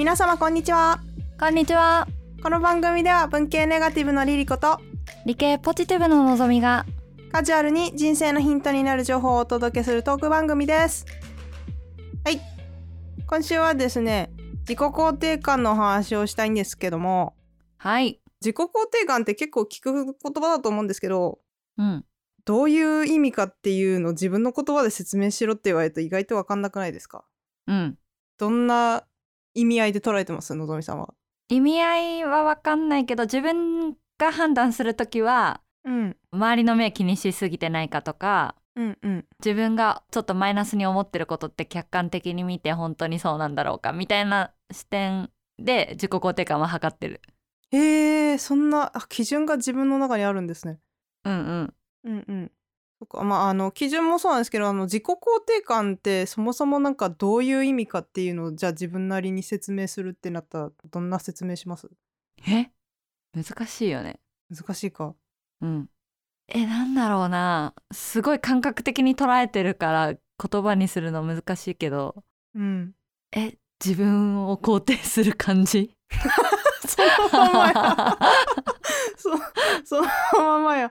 皆様こんにちは。こんにちは。この番組では文系ネガティブのリリコと理系ポジティブののぞみがカジュアルに人生のヒントになる情報をお届けするトーク番組です。はい。今週はですね自己肯定感のお話をしたいんですけどもはい。自己肯定感って結構聞く言葉だと思うんですけどうん。どういう意味かっていうのを自分の言葉で説明しろって言われると意外と分かんなくないですか？うん。どんな意味合いで捉えてますのぞみさんは？意味合いはわかんないけど自分が判断するときはうん。周りの目気にしすぎてないかとかうんうん。自分がちょっとマイナスに思ってることって客観的に見て本当にそうなんだろうかみたいな視点で自己肯定感は測ってる。へえそんなあ基準が自分の中にあるんですね。うんうん。うんうんまああの基準もそうなんですけどあの自己肯定感ってそもそもなんかどういう意味かっていうのをじゃあ自分なりに説明するってなったらどんな説明します？え？難しいよね。難しいか？うん。えなんだろうな。すごい感覚的に捉えてるから言葉にするの難しいけど。うん。え自分を肯定する感じ？そのままや。そ そのままや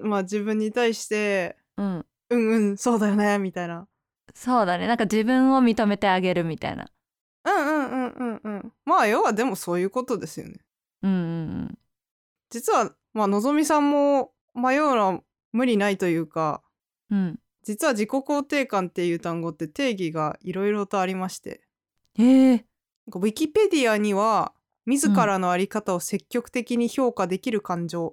まあ自分に対してうん。うんうんそうだよねみたいな。そうだね。なんか自分を認めてあげるみたいな。うんうんうんうんうん。まあ要はでもそういうことですよね。うんうん実はまあのぞみさんも迷うのは無理ないというかうん。うん実は自己肯定感っていう単語って定義がいろいろとありまして。へえ。なんかウィキペディアには自らの在り方を積極的に評価できる感情、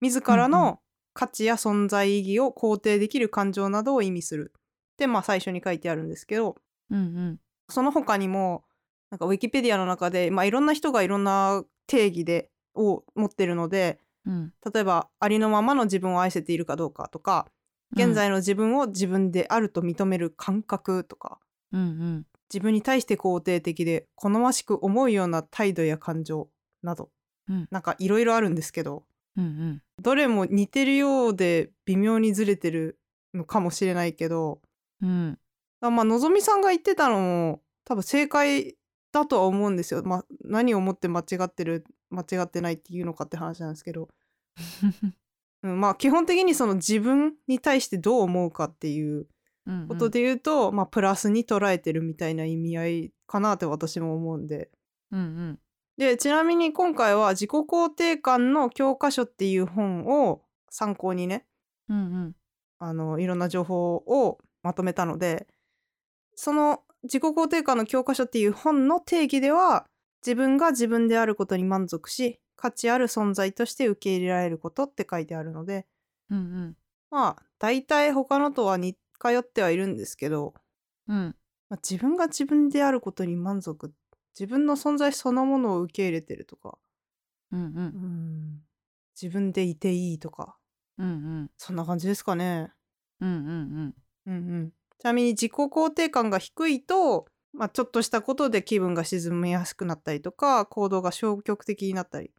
自らうんうの価値や存在意義を肯定できる感情などを意味する。ってまあ最初に書いてあるんですけど。うんうん。その他にもなんかウィキペディアの中で、まあ、いろんな人がいろんな定義でを持ってるのでうん。例えばありのままの自分を愛せているかどうかとか現在の自分を自分であると認める感覚とかうんうん。自分に対して肯定的で好ましく思うような態度や感情など、うん。なんかいろいろあるんですけどうんうん。どれも似てるようで微妙にずれてるのかもしれないけど。うん。あまあのぞみさんが言ってたのも多分正解だとは思うんですよ。まあ、何をもって間違ってる間違ってないっていうのかって話なんですけど、うん、まあ基本的にその自分に対してどう思うかっていううんうん。ことで言うと、まあプラスに捉えてるみたいな意味合いかなって私も思うんで。うんうんでちなみに今回は自己肯定感の教科書っていう本を参考にねうんうん。あのいろんな情報をまとめたのでその自己肯定感の教科書っていう本の定義では自分が自分であることに満足し価値ある存在として受け入れられることって書いてあるのでうんうん。まあ大体他のとは似通ってはいるんですけど、うん。まあ、自分が自分であることに満足自分の存在そのものを受け入れてるとか。うんううんん。自分でいていいとか。うんうん。そんな感じですかね。うんうんうん。うん、ちなみに自己肯定感が低いと、まあ、ちょっとしたことで気分が沈みやすくなったりとか行動が消極的になったり。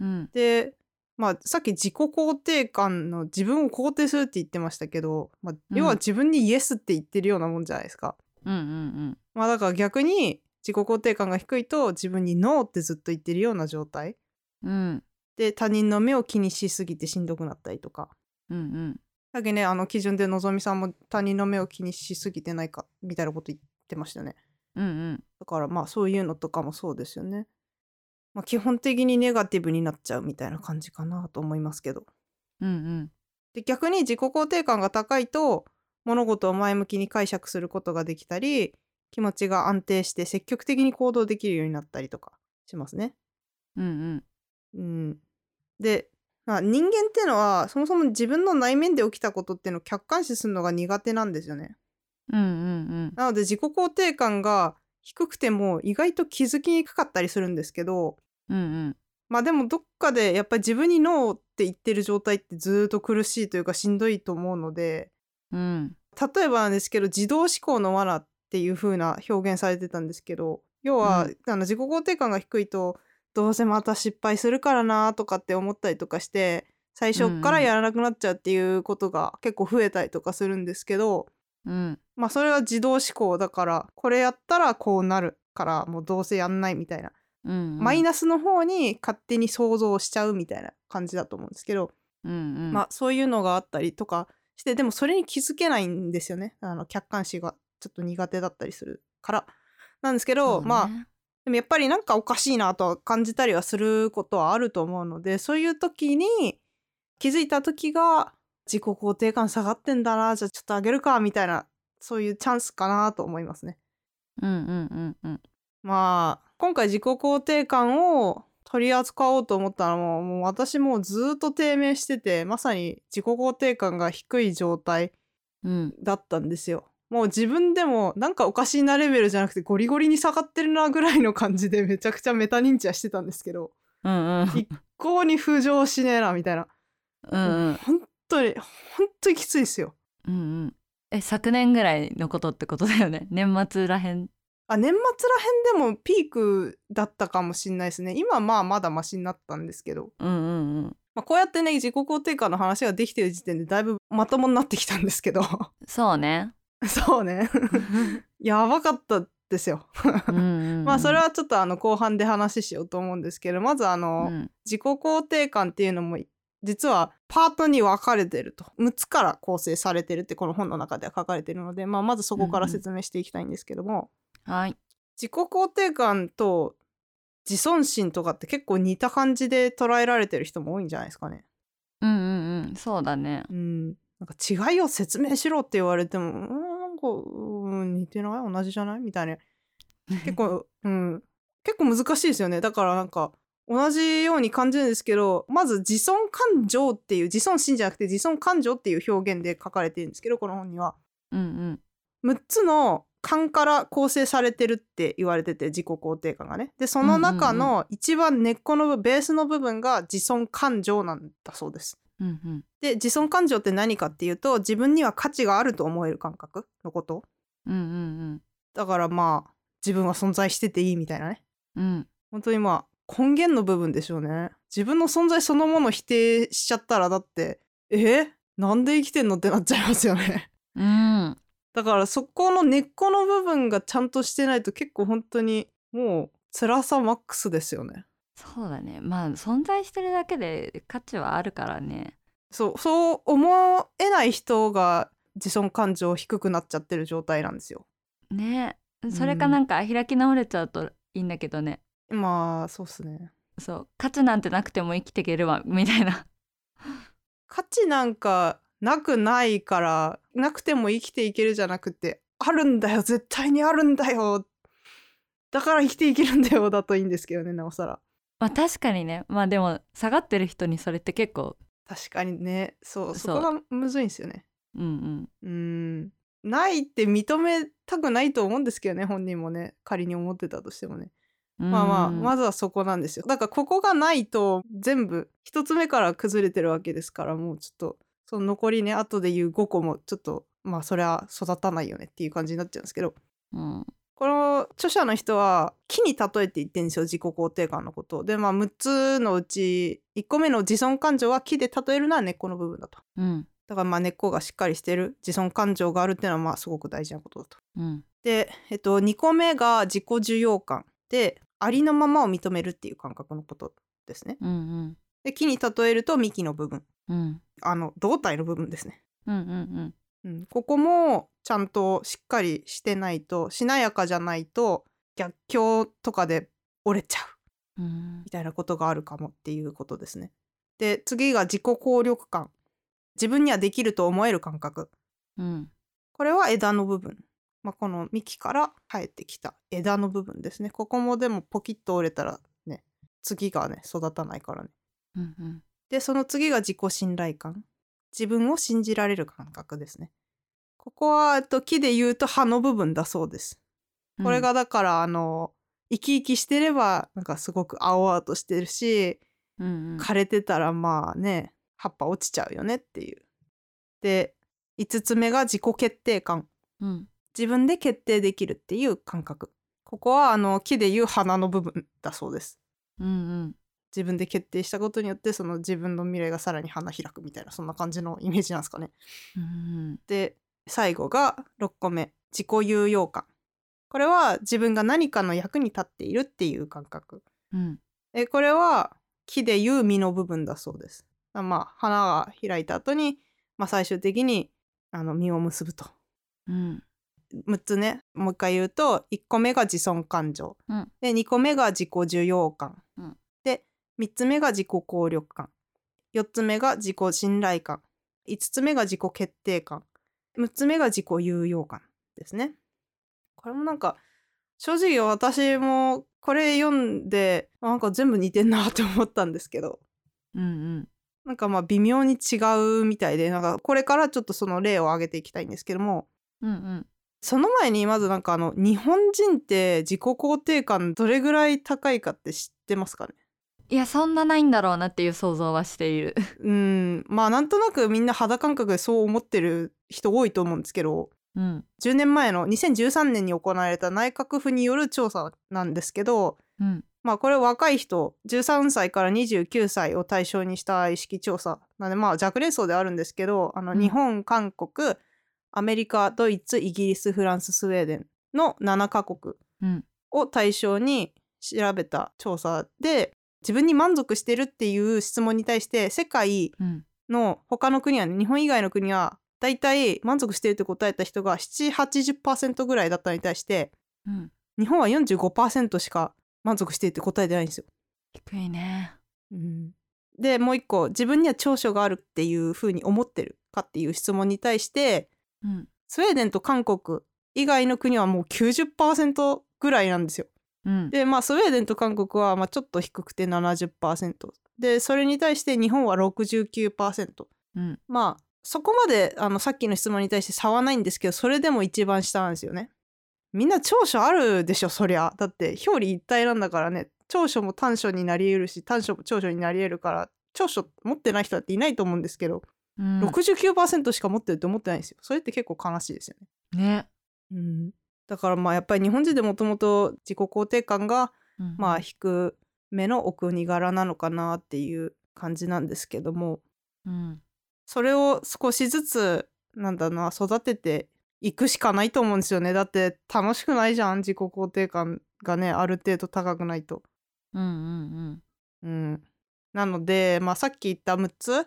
うん。で、まあ、さっき自己肯定感の自分を肯定するって言ってましたけど、まあ、要は自分にイエスって言ってるようなもんじゃないですか。うんうん。まあ、だから逆に自己肯定感が低いと自分にノーってずっと言ってるような状態うんで他人の目を気にしすぎてしんどくなったりとかうんうんさっきねあの基準でのぞみさんも他人の目を気にしすぎてないかみたいなこと言ってましたよね。うんうんだからまあそういうのとかもそうですよね。まあ基本的にネガティブになっちゃうみたいな感じかなと思いますけど。うんうんで逆に自己肯定感が高いと物事を前向きに解釈することができたり気持ちが安定して積極的に行動できるようになったりとかしますね。うんうん。うん、で、まあ、人間っていうのはそもそも自分の内面で起きたことっていうのを客観視するのが苦手なんですよね。うんうんなので自己肯定感が低くても意外と気づきにくかったりするんですけどうんうん。まあでもどっかでやっぱり自分にノーって言ってる状態ってずーっと苦しいというかしんどいと思うのでうん。例えばなんですけど自動思考の罠っていう風な表現されてたんですけど要は、うあの自己肯定感が低いとどうせまた失敗するからなとかって思ったりとかして最初っからやらなくなっちゃうっていうことが結構増えたりとかするんですけど、うん。まあそれは自動思考だからこれやったらこうなるからもうどうせやんないみたいな、うんうん。マイナスの方に勝手に想像しちゃうみたいな感じだと思うんですけど、うんうん。まあそういうのがあったりとかしてでもそれに気づけないんですよねあの客観視がちょっと苦手だったりするからなんですけど、ねまあでもやっぱりなんかおかしいなとは感じたりはすることはあると思うのでそういう時に気づいた時が自己肯定感下がってんだなじゃあちょっと上げるかみたいなそういうチャンスかなと思いますね。うんうんうんうんまあ今回自己肯定感を取り扱おうと思ったのももう私もうずっと低迷しててまさに自己肯定感が低い状態うんだったんですよ。もう自分でもなんかおかしいなレベルじゃなくてゴリゴリに下がってるなぐらいの感じでめちゃくちゃメタ認知はしてたんですけどうんうん。一向に浮上しねえなみたいな。うんうん。本当に本当にきついですよ。うんうん。え昨年ぐらいのことってことだよね？年末らへん？あ年末らへんでもピークだったかもしんないですね。今まあまだマシになったんですけど、うんうんうん。まあ、こうやってね自己肯定感の話ができてる時点でだいぶまともになってきたんですけど。そうね そうね。やばかったですよ。うんうんうん。まあそれはちょっとあの後半で話しようと思うんですけどまずあの、うん。自己肯定感っていうのも実はパートに分かれてると。6つから構成されてるってこの本の中では書かれてるので、まあ、まずそこから説明していきたいんですけども、はい。自己肯定感と自尊心とかって結構似た感じで捉えられてる人も多いんじゃないですかね。うんうんうん。そうだね。うん、なんか違いを説明しろって言われてもうーんなんかうん似てない？同じじゃない？みたいな。結構、うん、結構難しいですよね。だからなんか同じように感じるんですけどまず自尊感情っていう自尊心じゃなくて自尊感情っていう表現で書かれてるんですけどこの本には。うんうん。6つの感から構成されてるって言われてて自己肯定感がね。でその中の一番根っこのベースの部分が自尊感情なんだそうです。うんうんで自尊感情って何かっていうと自分には価値があると思える感覚のこと。うんうんだからまあ自分は存在してていいみたいなね。うん。うん本当にまあ根源の部分でしょうね。自分の存在そのもの否定しちゃったらだってえ？なんで生きてんのってなっちゃいますよね。うん。だからそこの根っこの部分がちゃんとしてないと結構本当にもう辛さマックスですよね。そうだね。まあ存在してるだけで価値はあるからねそうそう思えない人が自尊感情低くなっちゃってる状態なんですよ。ね。それかなんか開き直れちゃうといいんだけどね。まあそうっすね。そう。価値なんてなくても生きていけるわみたいな。価値なんかなくないからなくても生きていけるじゃなくてあるんだよ絶対にあるんだよ。だから生きていけるんだよだといいんですけどねなおさら。まあ確かにね。まあでも下がってる人にそれって結構確かにねそうそこがむずいんですよね。うんうーん。ないって認めたくないと思うんですけどね本人もね仮に思ってたとしてもね。うんまあまあうん。まずはそこなんですよ。だからここがないと全部一つ目から崩れてるわけですからもうちょっとその残りね後で言う5個もちょっとまあそれは育たないよねっていう感じになっちゃうんですけど。うんこの著者の人は木に例えて言ってるんですよ自己肯定感のことを。でまあ6つのうち1個目の自尊感情は木で例えるのは根っこの部分だと。うん。だからまあ根っこがしっかりしてる。自尊感情があるっていうのはまあすごく大事なことだと。うん。で、えっと、2個目が自己受容感。でありのままを認めるっていう感覚のことですね。うんうん。で木に例えると幹の部分。うん。あの胴体の部分ですね。うんうんうん、ここもちゃんとしっかりしてないとしなやかじゃないと逆境とかで折れちゃううん。みたいなことがあるかもっていうことですね。で次が自己効力感。自分にはできると思える感覚。うん。これは枝の部分、まあ、この幹から生えてきた枝の部分ですね。ここもでもポキッと折れたらね次がね育たないからね。うんうん。でその次が自己信頼感自分を信じられる感覚ですね。ここはえっと木で言うと葉の部分だそうです。これがだからあの生き生きしてればなんかすごく青々としてるしうんうん。枯れてたらまあね葉っぱ落ちちゃうよねっていう。で5つ目が自己決定感。うん。自分で決定できるっていう感覚。ここはあの木でいう花の部分だそうです。うんうん自分で決定したことによってその自分の未来がさらに花開くみたいなそんな感じのイメージなんですかね。うんで最後が6個目自己有用感。これは自分が何かの役に立っているっていう感覚。うん。えこれは木でいう実の部分だそうです。あまあ花が開いた後に、まあ、最終的にあの実を結ぶと。うん。6つねもう一回言うと1個目が自尊感情、うん。で2個目が自己受容感、うん。で3つ目が自己効力感。4つ目が自己信頼感。5つ目が自己決定感。6つ目が自己有用感ですね。これもなんか正直私もこれ読んでなんか全部似てんなって思ったんですけど。うんうん。なんかまあ微妙に違うみたいでなんかこれからちょっとその例を挙げていきたいんですけども。うんうん。その前にまずなんかあの日本人って自己肯定感どれぐらい高いかって知ってますかね？いやそんなないんだろうなっていう想像はしている。うん。まあなんとなくみんな肌感覚でそう思ってる人多いと思うんですけどうん。10年前の2013年に行われた内閣府による調査なんですけどうん。まあこれ若い人13歳から29歳を対象にした意識調査なんでまあ若年層であるんですけどあのうん。日本韓国アメリカドイツイギリスフランススウェーデンの7カ国うん。を対象に調べた調査で自分に満足してるっていう質問に対して世界うん。の他の国はね日本以外の国はだいたい満足してるって答えた人が780%ぐらいだったのに対してうん。日本は45%しか満足してるって答えてないんですよ。低いね。でもう一個自分には長所があるっていうふうに思ってるかっていう質問に対してうん。スウェーデンと韓国以外の国はもう90%ぐらいなんですよ。うん。でまあスウェーデンと韓国はまあちょっと低くて70%でそれに対して日本は69%うん。まあそこまであのさっきの質問に対して差はないんですけどそれでも一番下なんですよね。みんな長所あるでしょそりゃ。だって表裏一体なんだからね。長所も短所になり得るし短所も長所になり得るから長所持ってない人だっていないと思うんですけど、うん。69%しか持ってるって思ってないんですよ。それって結構悲しいですよね。ね。うん、だからまあやっぱり日本人でもともと自己肯定感がうんまあ低めのお国柄なのかなっていう感じなんですけども。うん。それを少しずつなんだな育てていくしかないと思うんですよね。だって楽しくないじゃん自己肯定感がねある程度高くないと。うんうんうん、なので、まあ、さっき言った6つ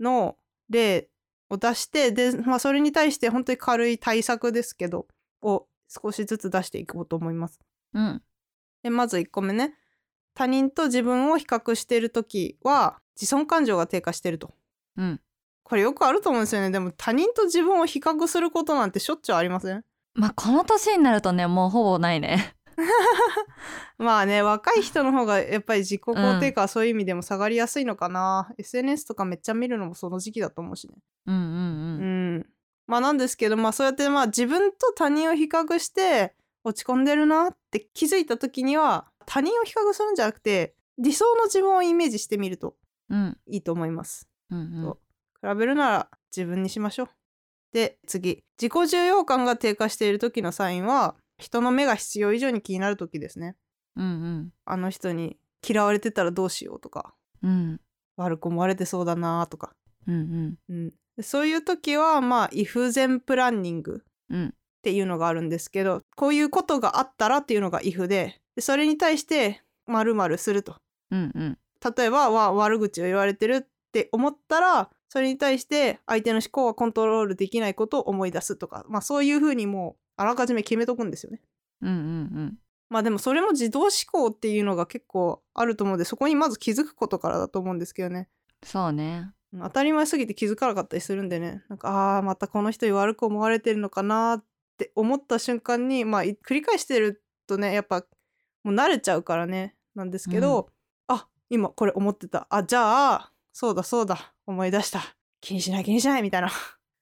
の例を出してで、まあ、それに対して本当に軽い対策ですけどを少しずつ出していこうと思います。うん。うんでまず1個目ね。他人と自分を比較している時は自尊感情が低下してると。うん。これよくあると思うんですよね。でも他人と自分を比較することなんてしょっちゅうありません？まあこの年になるとねもうほぼないね。まあね若い人の方がやっぱり自己肯定感はそういう意味でも下がりやすいのかな、SNS とかめっちゃ見るのもその時期だと思うしね。うんうんううんんまあなんですけどまあそうやってまあ自分と他人を比較して落ち込んでるなって気づいた時には他人を比較するんじゃなくて理想の自分をイメージしてみるとうん。いいと思います。うんうん。そう。比べるなら自分にしましょう。で次。自己重要感が低下している時のサインは人の目が必要以上に気になる時ですね。うんあの人に嫌われてたらどうしようとかうん。悪く思われてそうだなとか、うんうん、でそういう時はまあイフゼンプランニングうん。っていうのがあるんですけどこういうことがあったらっていうのが if ででそれに対して〇〇すると。うんうん。例えばわ悪口を言われてるって思ったらそれに対して相手の思考はコントロールできないことを思い出すとか、まあ、そういうふうにもうあらかじめ決めとくんですよね。うんうんまあでもそれも自動思考っていうのが結構あると思うんでそこにまず気づくことからだと思うんですけどね。そうね。うん当たり前すぎて気づかなかったりするんでね。なんかあーまたこの人に悪く思われてるのかなって思った瞬間にまあい繰り返してるとねやっぱもう慣れちゃうからねなんですけど、あ今これ思ってた。あじゃあそうだそうだ思い出した。気にしない気にしないみたいな、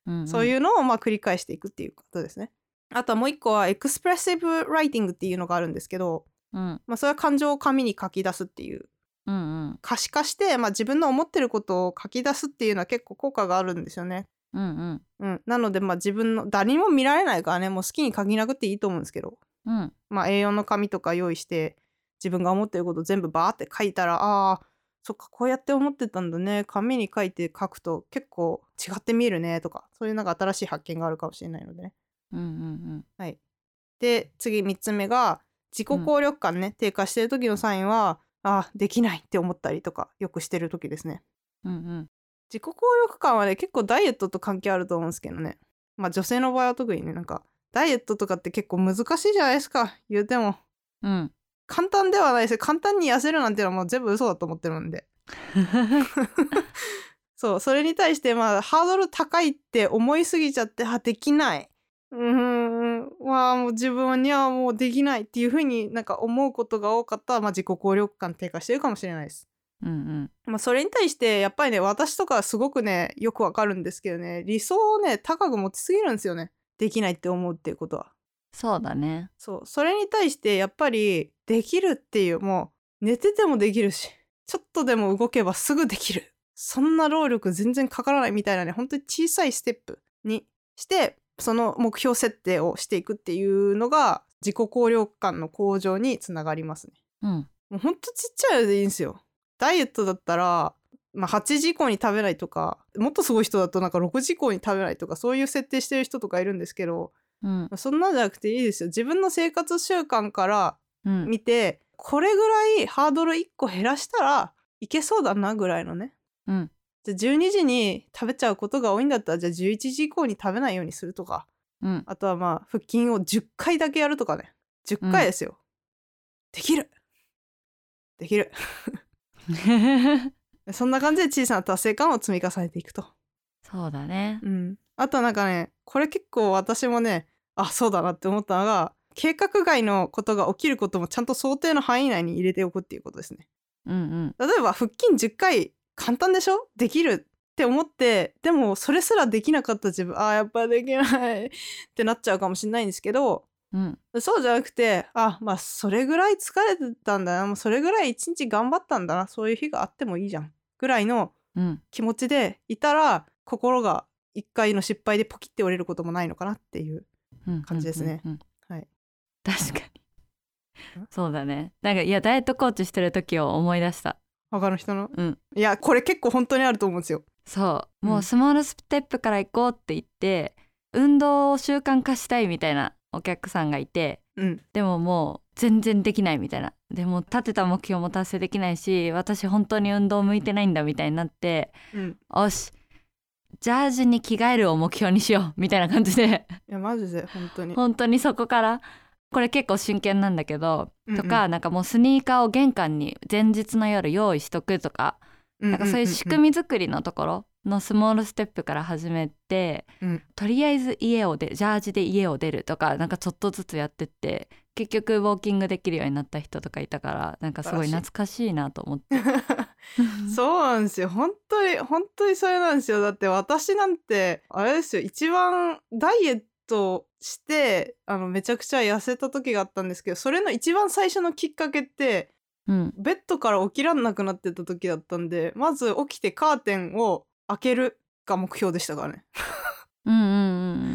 うんうん。そういうのをまあ繰り返していくっていうことですね。あとはもう一個はエクスプレッシブライティングっていうのがあるんですけど、うん。まあ、それは感情を紙に書き出すっていううんうん。可視化して、まあ、自分の思ってることを書き出すっていうのは結構効果があるんですよね。うんうん。うん、なのでまあ自分の誰にも見られないからねもう好きに書きなくていいと思うんですけど、うん。まあ、A4 の紙とか用意して自分が思ってること全部バーって書いたらあーそっかこうやって思ってたんだね。紙に書いて書くと結構違って見えるねとかそういうなんか新しい発見があるかもしれないのでね。うんうんはい、で次3つ目が自己効力感ね、低下してる時のサインはあできないって思ったりとかよくしてる時ですね。うんうん。自己効力感はね結構ダイエットと関係あると思うんですけどね。まあ女性の場合は特にねなんかダイエットとかって結構難しいじゃないですか言うても。うん。簡単ではないです簡単に痩せるなんていうのはもう全部嘘だと思ってるんで。そうそれに対してまあハードル高いって思いすぎちゃってあできないうーんまあもう自分にはもうできないっていうふうになんか思うことが多かったら、まあ、自己効力感低下してるかもしれないです。うんうん。まあ、それに対してやっぱりね私とかすごくねよくわかるんですけどね。理想をね高く持ちすぎるんですよね。できないって思うっていうことは。そうだね。そう。それに対してやっぱりできるっていうもう寝ててもできるしちょっとでも動けばすぐできる。そんな労力全然かからないみたいなね本当に小さいステップにしてその目標設定をしていくっていうのが自己効力感の向上につながりますね。うん。もうほんとちっちゃいのでいいんですよ。ダイエットだったらまあ、8時以降に食べないとかもっとすごい人だとなんか6時以降に食べないとかそういう設定してる人とかいるんですけどうん。そんなんじゃなくていいですよ。自分の生活習慣からうん。見てこれぐらいハードル1個減らしたらいけそうだなぐらいのね。うんじゃあ12時に食べちゃうことが多いんだったらじゃあ11時以降に食べないようにするとか。うん。あとはまあ腹筋を10回だけやるとかね。10回ですよ、できる。できる。そんな感じで小さな達成感を積み重ねていくと。そうだね。うん、あとはなんかねこれ結構私もねあそうだなって思ったのが計画外のことが起きることもちゃんと想定の範囲内に入れておくっていうことですね。うんうん。例えば腹筋10回簡単でしょ？できるって思ってでもそれすらできなかった自分。あーやっぱできない。ってなっちゃうかもしれないんですけどうん。そうじゃなくてあまあそれぐらい疲れてたんだな。もうそれぐらい一日頑張ったんだな。そういう日があってもいいじゃん。ぐらいのうん。気持ちでいたら心が一回の失敗でポキって折れることもないのかなっていううん感じですね。確かに。ん？そうだね。なんかいやダイエットコーチしてる時を思い出した他の人の。うん。いやこれ結構本当にあると思うんですよ。そう。うん。もうスモールステップから行こうって言って、運動を習慣化したいみたいなお客さんがいてうん。でももう全然できないみたいな。でも立てた目標も達成できないし私本当に運動向いてないんだみたいになってうん。よし。ジャージに着替えるを目標にしようみたいな感じで。いやマジで本当に。本当にそこからこれ結構真剣なんだけど、うんうん。とかなんかもうスニーカーを玄関に前日の夜用意しとくとか、なんかそういう仕組み作りのところのスモールステップから始めて、うん。とりあえず家を出ジャージで家を出るとかなんかちょっとずつやってって結局ウォーキングできるようになった人とかいたからなんかすごい。懐かしいなと思って。そうなんですよ。本当に本当にそれなんですよ。だって私なんてあれですよ。一番ダイエットしてあのめちゃくちゃ痩せた時があったんですけどそれの一番最初のきっかけってうん。ベッドから起きらんなくなってた時だったんでまず起きてカーテンを開けるが目標でしたからね。うんうんう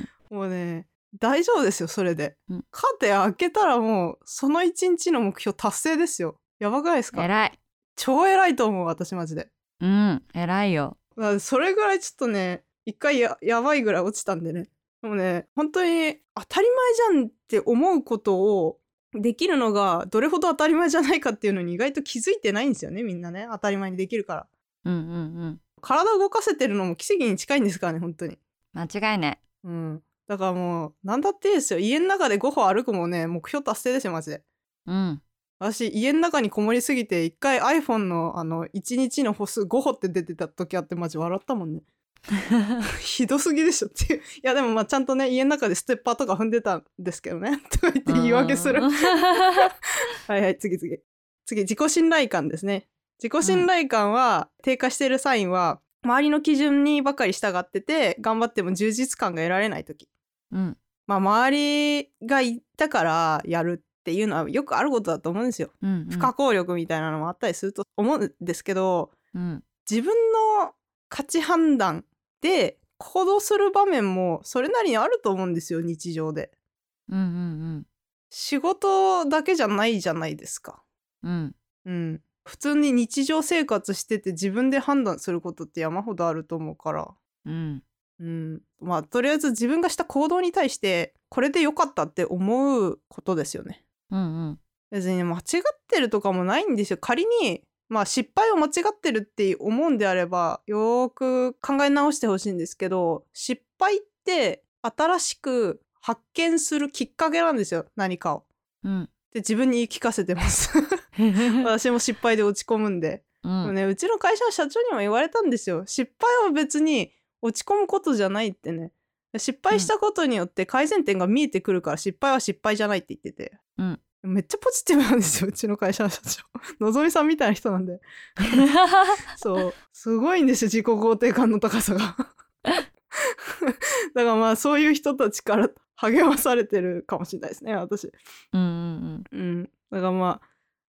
ん もうね大丈夫ですよそれで、うん。カーテン開けたらもうその一日の目標達成ですよ。やばくないですか？偉い。超偉いと思う私マジで。うん偉いよ。それぐらいちょっとね一回ややばいぐらい落ちたんでねでもね本当に当たり前じゃんって思うことをできるのがどれほど当たり前じゃないかっていうのに意外と気づいてないんですよねみんなね当たり前にできるから。うんうんうん。体を動かせてるのも奇跡に近いんですからね本当に。間違いない。うん。だからもう何だっていいですよ。家の中で5歩歩くもね目標達成ですよマジで。うん。私家の中にこもりすぎて一回 iPhone のあの1日の歩数5歩って出てた時あってマジ笑ったもんね ひどすぎでしょっていう。いやでもまあちゃんとね家の中でステッパーとか踏んでたんですけどね。とか言って言い訳する。うん。はいはい次次。次自己信頼感ですね。自己信頼感は低下してるサインは周りの基準にばかり従ってて頑張っても充実感が得られない時。うん。まあ周りがいたからやるっていうのはよくあることだと思うんですよ。うん。不可抗力みたいなのもあったりすると思うんですけど、うん。自分の価値判断で行動する場面もそれなりにあると思うんですよ日常で。うんうん仕事だけじゃないじゃないですか。うんうん。うん。普通に日常生活してて自分で判断することって山ほどあると思うから。うん。うん。まあとりあえず自分がした行動に対してこれで良かったって思うことですよね。うんうん。別に間違ってるとかもないんですよ。仮にまあ失敗を間違ってるって思うんであればよーく考え直してほしいんですけど失敗って新しく発見するきっかけなんですよ何かを。うんで自分に言い聞かせてます。私も失敗で落ち込むんで。うんねうちの会社の社長にも言われたんですよ。失敗は別に落ち込むことじゃないってね。失敗したことによって改善点が見えてくるから失敗は失敗じゃないって言ってて。うんめっちゃポジティブなんですよ うちの会社の社長。のぞみさんみたいな人なんで。そう。すごいんですよ自己肯定感の高さが。だからまあそういう人たちから励まされてるかもしれないですね私。うんうんうん。だからまあ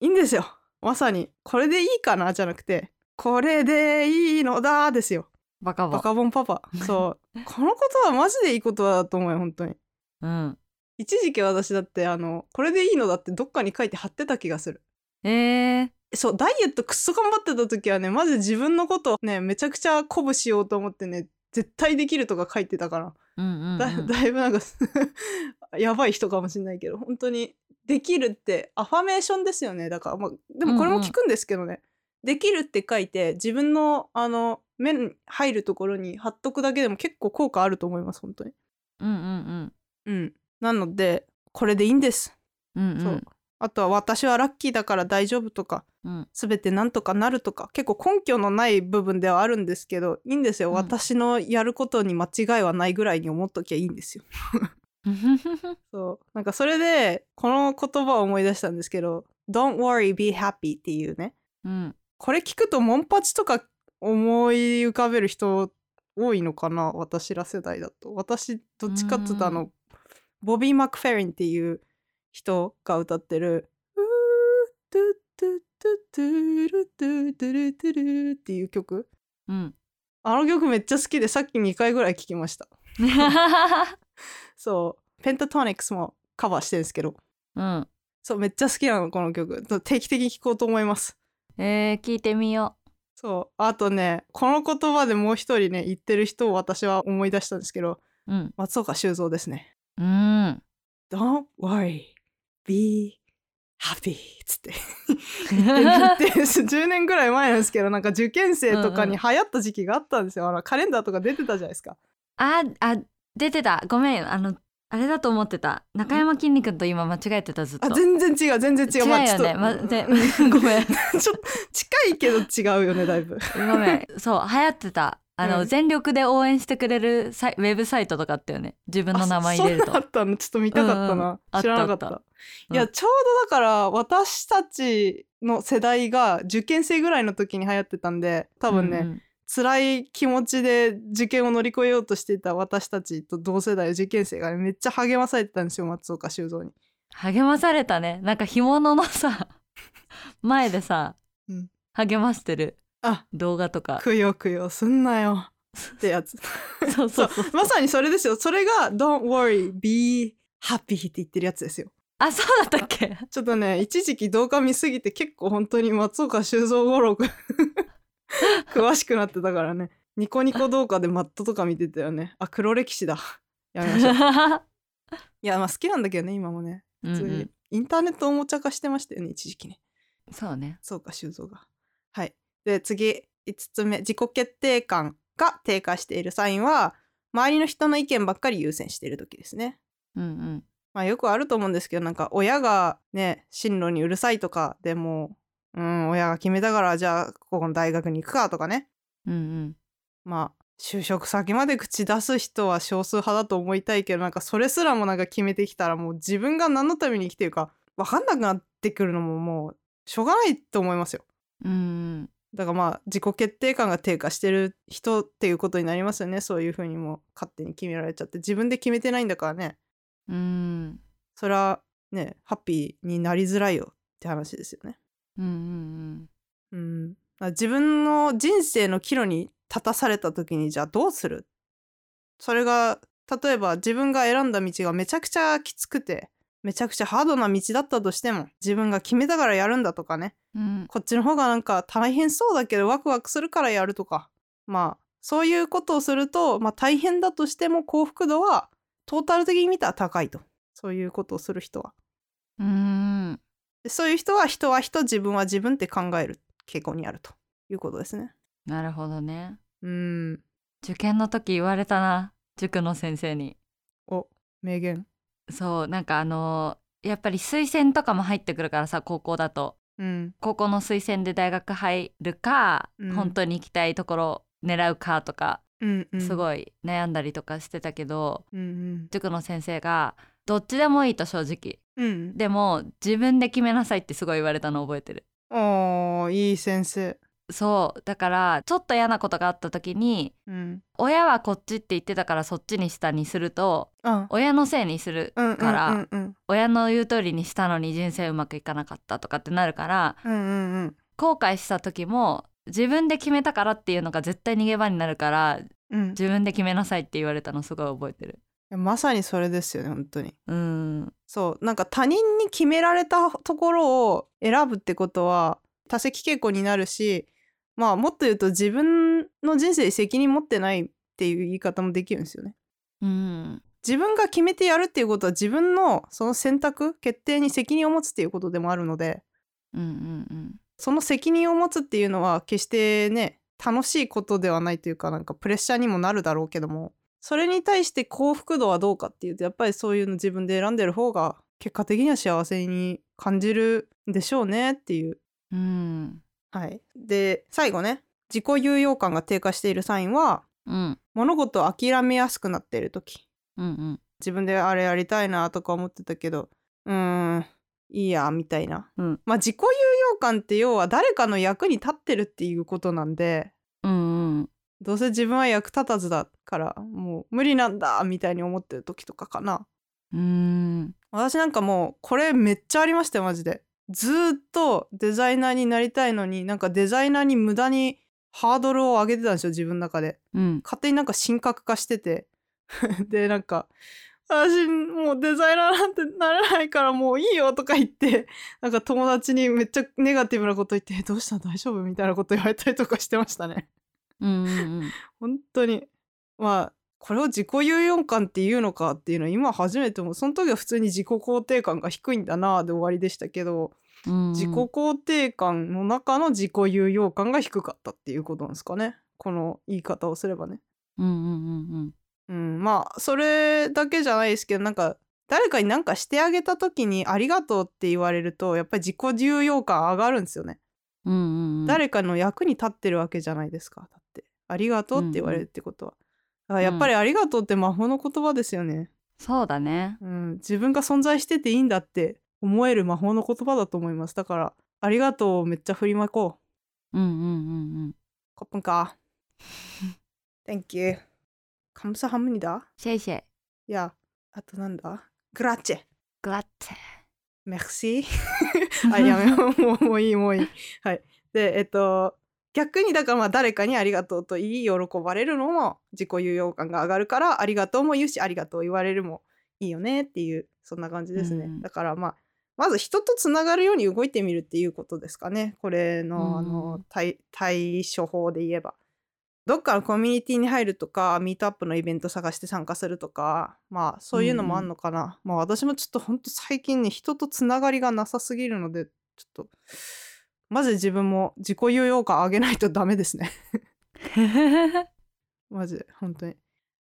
いいんですよ。まさにこれでいいかなじゃなくてこれでいいのだですよ。バカボンバカボンパパ。そう。このことはマジでいいことだと思うよ本当に。うん一時期私だってあのこれでいいのだってどっかに書いて貼ってた気がする。えー、そうダイエットくっそ頑張ってた時はねマジで自分のことをねめちゃくちゃ鼓舞しようと思ってね絶対できるとか書いてたから、うんうん、だうん、だいぶなんか やばい人かもしれないけど本当にできるってアファメーションですよね。だから、まあ、でもこれも聞くんですけどね、できるって書いて自分のあの目に入るところに貼っとくだけでも結構効果あると思います本当に。うんうん。うんなのでこれでいいんです、うんうん。うんそう。あとは私はラッキーだから大丈夫とかうん。全てなんとかなるとか結構根拠のない部分ではあるんですけどいいんですよ、うん。私のやることに間違いはないぐらいに思っときゃいいんですよ。そう。なんかそれでこの言葉を思い出したんですけど「Don't worry be happy」っていうね。うん。これ聞くとモンパチとか思い浮かべる人多いのかな？私ら世代だと。私どっちかっつうとあうのボビー・マクフェリンっていう人が歌ってる「うートゥトゥトゥトゥルトゥトゥルトゥル」っていう曲。うん。あの曲めっちゃ好きでさっき2回ぐらい聴きました。そう。ペンタトニックスもカバーしてるんですけど。うん。そうめっちゃ好きなのこの曲。定期的に聴こうと思います。えー、聞いてみよそう。あとねこの言葉でもう一人ね言ってる人を私は思い出したんですけどううん。松岡修造ですねうん「Don't worry. Be happy」つって。言ってる10年ぐらい前なんですけどなんか受験生とかに流行った時期があったんですよ、あのカレンダーとか出てたじゃないですか。ああ出てた。ごめん。あのあれだと思ってた。中山きんに君と今間違えてたずっと。あ全然違う全然違う。違うよね、ま、でごめんちょっと近いけど違うよねだいぶ。ごめん。そう流行ってたあの、うん。全力で応援してくれるサイウェブサイトとかあったよね。自分の名前入れると。あそんなあったの。ちょっと見たかったな、うんうん。知らなかった。あったあった。いやちょうどだから私たちの世代が受験生ぐらいの時に流行ってたんで多分ね、うん辛い気持ちで受験を乗り越えようとしていた私たちと同世代の受験生が、ね、めっちゃ励まされてたんですよ松岡修造に。励まされたね。なんか干物のさ 前でさ、うん。励ましてるあ動画とか。くよくよすんなよ。ってやつ。そうそうそう。まさにそれですよ。それが「Don't worry be happy」って言ってるやつですよ。あそうだったっけ？ちょっとね一時期動画見すぎて結構本当に松岡修造語録 詳しくなってたからね。ニコニコ動画でマットとか見てたよね。あ黒歴史だ。やめましょう。いやまあ好きなんだけどね今もね。うん普通に、うんインターネットおもちゃ化してましたよね一時期ね。そうね。そうか修造が。はいで次5つ目自己決定感が低下しているサインは周りの人の意見ばっかり優先している時ですね。うんうん。まあよくあると思うんですけどなんか親がね進路にうるさいとかでもうん親が決めたからじゃあここの大学に行くかとかね。うんうん。まあ就職先まで口出す人は少数派だと思いたいけどなんかそれすらもなんか決めてきたらもう自分が何のために生きてるか分かんなくなってくるのももうしょうがないと思いますよ。うんうんだからまあ自己決定感が低下してる人っていうことになりますよね。そういうふうにも勝手に決められちゃって。自分で決めてないんだからね。うん。それはねハッピーになりづらいよって話ですよね。うんうんうん、だから自分の人生の岐路に立たされた時にじゃあどうする？それが例えば自分が選んだ道がめちゃくちゃきつくてめちゃくちゃハードな道だったとしても自分が決めたからやるんだとかね。うん。こっちの方がなんか大変そうだけどワクワクするからやるとか。まあそういうことをすると、まあ、大変だとしても幸福度はトータル的に見たら高いと。そういうことをする人は。うーん。でそういう人は人は人自分は自分って考える。傾向にあるということですね。なるほどね。うん。受験の時言われたな。塾の先生に。お名言そうなんかあのやっぱり推薦とかも入ってくるからさ高校だと。うん。高校の推薦で大学入るか、うん。本当に行きたいところ狙うかとかうんうん。すごい悩んだりとかしてたけど、うんうん。塾の先生がどっちでもいいと正直。うん。でも自分で決めなさいってすごい言われたの覚えてる。おーいい先生そう。だからちょっと嫌なことがあった時にうん。親はこっちって言ってたからそっちにしたにするとあ親のせいにするうんからうんうん。親の言う通りにしたのに人生うまくいかなかったとかってなるからうんうんうん。後悔した時も自分で決めたからっていうのが絶対逃げ場になるからうん。自分で決めなさいって言われたのすごい覚えてる。まさにそれですよね本当に。うん。そう。なんか他人に決められたところを選ぶってことは多責傾向になるしまあもっと言うと自分の人生に責任持ってないっていう言い方もできるんですよね。うん自分が決めてやるっていうことは自分のその選択決定に責任を持つっていうことでもあるのでうんうんその責任を持つっていうのは決してね楽しいことではないというかなんかプレッシャーにもなるだろうけどもそれに対して幸福度はどうかっていうとやっぱりそういうの自分で選んでる方が結果的には幸せに感じるんでしょうねっていう。うんうんはい、で最後ね自己有用感が低下しているサインはうん。物事を諦めやすくなっている時。うんうん。自分であれやりたいなとか思ってたけどうーんいいやみたいな、うん。まあ自己有用感って要は誰かの役に立ってるっていうことなんでうんうん。どうせ自分は役立たずだからもう無理なんだみたいに思ってる時とかかな。うん。私なんかもうこれめっちゃありましたよマジでずーっとデザイナーになりたいのになんかデザイナーに無駄にハードルを上げてたんですよ自分の中で。うん。勝手になんか神格化してて。でなんか私もうデザイナーなんてなれないからもういいよとか言ってなんか友達にめっちゃネガティブなこと言ってえどうした大丈夫？みたいなこと言われたりとかしてましたね。うんうん。本当に。まあこれを自己有用感っていうのかっていうのは今初めてもその時は普通に自己肯定感が低いんだなで終わりでしたけど、うん。自己肯定感の中の自己有用感が低かったっていうことなんですかね。この言い方をすればね。うんうんうんうん、まあそれだけじゃないですけどなんか誰かに何かしてあげた時に「ありがとう」って言われるとやっぱり自己有用感上がるんですよね。うんうんうん。誰かの役に立ってるわけじゃないですかだって「ありがとう」って言われるってことは。だからやっぱり「ありがとう」って魔法の言葉ですよね。そうだねうん、自分が存在してていいんだって思える魔法の言葉だと思います。だから「ありがとう」をめっちゃ振りまこう。うんうんうんうんコップンか。Thank you. 감사합니다。 シェイシェイいや、あとなんだグラッチェ。グラッツェ Merci あ、やめよう。もうもういい、もういい。はい。で、えっと、 逆にだからまあ誰かにありがとうと言い喜ばれるのも自己有用感が上がるからありがとうも言うしありがとう言われるもいいよねっていうそんな感じですね、うん。だからまあまず人とつながるように動いてみるっていうことですかね。これの,、あうのん対対処法で言えば。どっかのコミュニティに入るとかミートアップのイベント探して参加するとかまあそういうのもあんのかな、まあ私もちょっとほんと最近ね人とつながりがなさすぎるのでちょっとマジで自分も自己有用感上げないとダメですね。マジで本当に。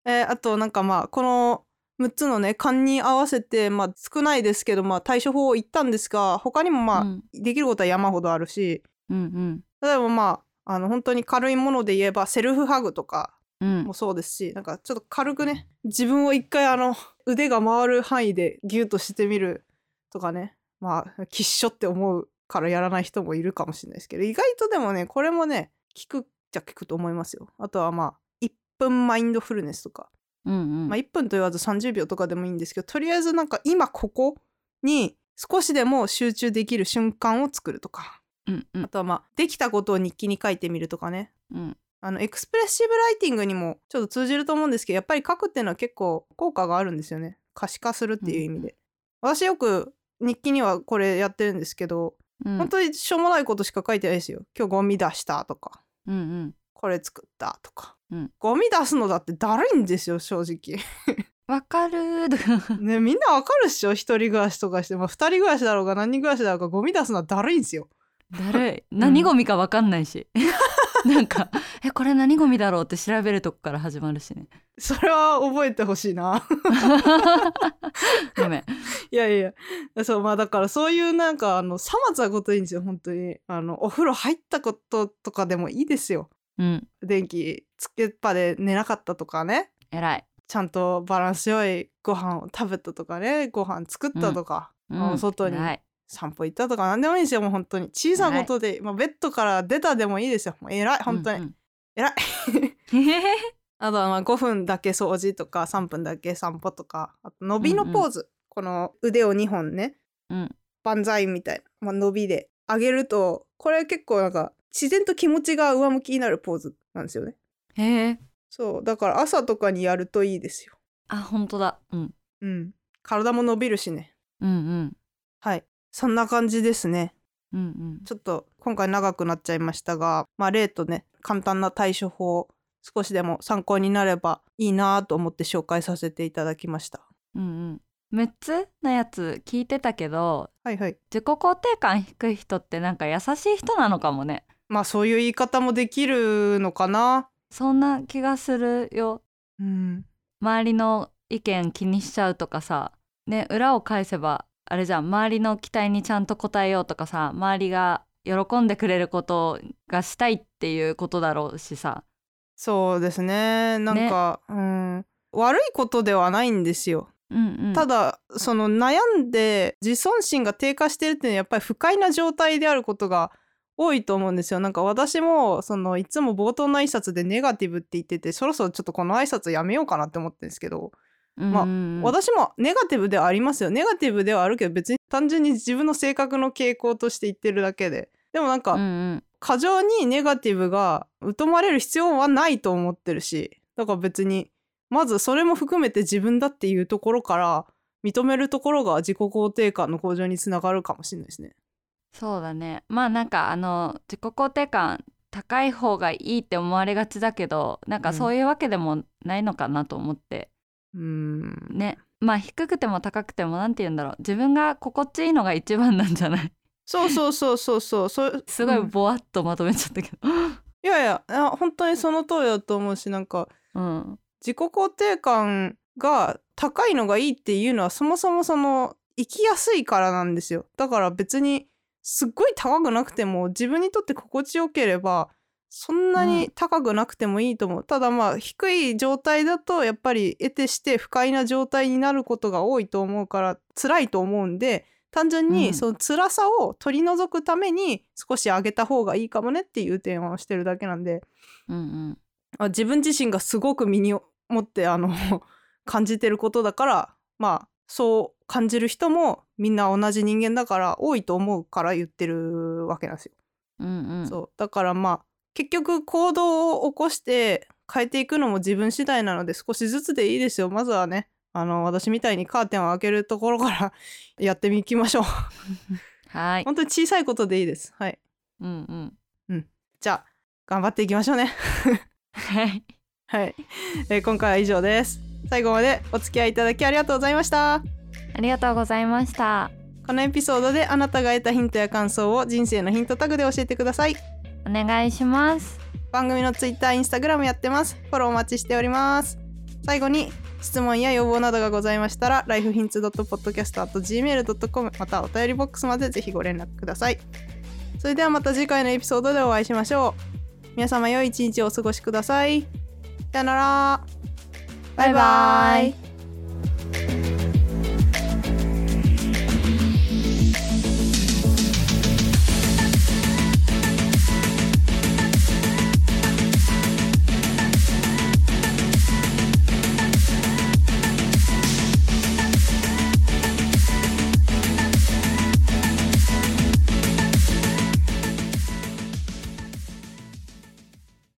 えーあとなんかまあこの6つのね勘に合わせてまあ少ないですけどまあ対処法を言ったんですが他にもまあ、うん。できることは山ほどあるしうん例えばまああの本当に軽いもので言えばセルフハグとかうん。うんもそうですしなんかちょっと軽くね自分を一回あの腕が回る範囲でギュッとしてみるとかねまあきっしょって思うからやらない人もいるかもしれないですけど意外とでもねこれもね効くっちゃ効くと思いますよ。あとはまあ1分マインドフルネスとか、うんうん。まあ、1分と言わず30秒とかでもいいんですけどとりあえずなんか今ここに少しでも集中できる瞬間を作るとか。うんうん。あとはまあできたことを日記に書いてみるとかね。うん。あのエクスプレッシブライティングにもちょっと通じると思うんですけどやっぱり書くっていうのは結構効果があるんですよね。可視化するっていう意味で、私よく日記にはこれやってるんですけど、うん。本当にしょうもないことしか書いてないですよ。今日ゴミ出したとか。うんうん。これ作ったとか、うん。ゴミ出すのだってだるいんですよ正直。わかる。ねみんなわかるっしょ一人暮らしとかして、まあ、二人暮らしだろうが何人暮らしだろうがゴミ出すのはだるいんすよ。だるい。何ゴミかわかんないし、なんかえこれ何ゴミだろうって調べるとこから始まるしね。それは覚えてほしいな。ごめん。いやいや。そうまあだからそういうなんかあのさまつなこといいんですよ本当に。あのお風呂入ったこととかでもいいですよ。うん。電気つけっぱで寝なかったとかね。偉い。ちゃんとバランス良いご飯を食べたとかね。ご飯作ったとか、うん。お外に散歩行ったとか何でもいいんですよもう本当に。小さなことで、まあ、ベッドから出たでもいいですよ。もう偉い。本当に、うん。偉い。うんへへへあとはまあ5分だけ掃除とか3分だけ散歩とかあと伸びのポーズ、この腕を2本ね。うん。万歳みたいな、まあ、伸びで。上げるとこれ結構なんか自然と気持ちが上向きになるポーズなんですよね。へえ。そう。だから朝とかにやるといいですよ。あ本当だ。うん。うん。体も伸びるしね。うんうん。はいそんな感じですね。うんうん。ちょっと今回長くなっちゃいましたがまあ例とね簡単な対処法少しでも参考になればいいなと思って紹介させていただきました。うんうん。6つのやつ聞いてたけどはいはい。自己肯定感低い人ってなんか優しい人なのかもね。まあそういう言い方もできるのかな。そんな気がするよ。うん。周りの意見気にしちゃうとかさね裏を返せばあれじゃん周りの期待にちゃんと応えようとかさ周りが喜んでくれることがしたいっていうことだろうしさ。そうですね。なんか、うん。悪いことではないんですよ。うんうん。ただその悩んで自尊心が低下してるっていうのはやっぱり不快な状態であることが多いと思うんですよ。なんか私もそのいつも冒頭の挨拶でネガティブって言っててそろそろちょっとこの挨拶やめようかなって思ってるんですけど、まあ私もネガティブではありますよ。ネガティブではあるけど別に単純に自分の性格の傾向として言ってるだけで。でもなんか、うんうん。過剰にネガティブが疎まれる必要はないと思ってるし。だから別にまずそれも含めて自分だっていうところから認めるところが自己肯定感の向上につながるかもしれないですね。そうだね。まあなんかあの自己肯定感高い方がいいって思われがちだけどなんかそういうわけでもないのかなと思って、うね。まあ低くても高くてもなんて言うんだろう。自分が心地いいのが一番なんじゃない？そうそうそうそうそう。そうすごいうんぼわっとまとめちゃったけど。いやいやあ本当にその通りだと思うしなんかうん。自己肯定感が高いのがいいっていうのはそもそもその生きやすいからなんですよ。だから別にすっごい高くなくても自分にとって心地よければそんなに高くなくてもいいと思う、ただまあ低い状態だとやっぱり得てして不快な状態になることが多いと思うから辛いと思うんで単純うん。にその辛さを取り除くために少し上げた方がいいかもねっていう提案をしてるだけなんで。うんうん。あ自分自身がすごく身に持ってあの 感じてることだからまあそう感じる人もみんな同じ人間だから多いと思うから言ってるわけなんですよ。うんうん。そう。だからまあ結局行動を起こして変えていくのも自分次第なので少しずつでいいですよ。まずはねあの私みたいにカーテンを開けるところからやってみきましょう。はい。本当に小さいことでいいです。はい。うん。うん。じゃあ頑張っていきましょうね。はい。はい、えー今回は以上です。最後までお付き合いいただきありがとうございました。ありがとうございました。このエピソードであなたが得たヒントや感想を人生のヒントタグで教えてくださいお願いします。番組の Twitter、Instagram やってます。フォローお待ちしております。最後に質問や要望などがございましたら lifehints.podcast.gmail.com またお便りボックスまでぜひご連絡ください。それではまた次回のエピソードでお会いしましょう。皆様良い一日をお過ごしください。さよなら。バイバイ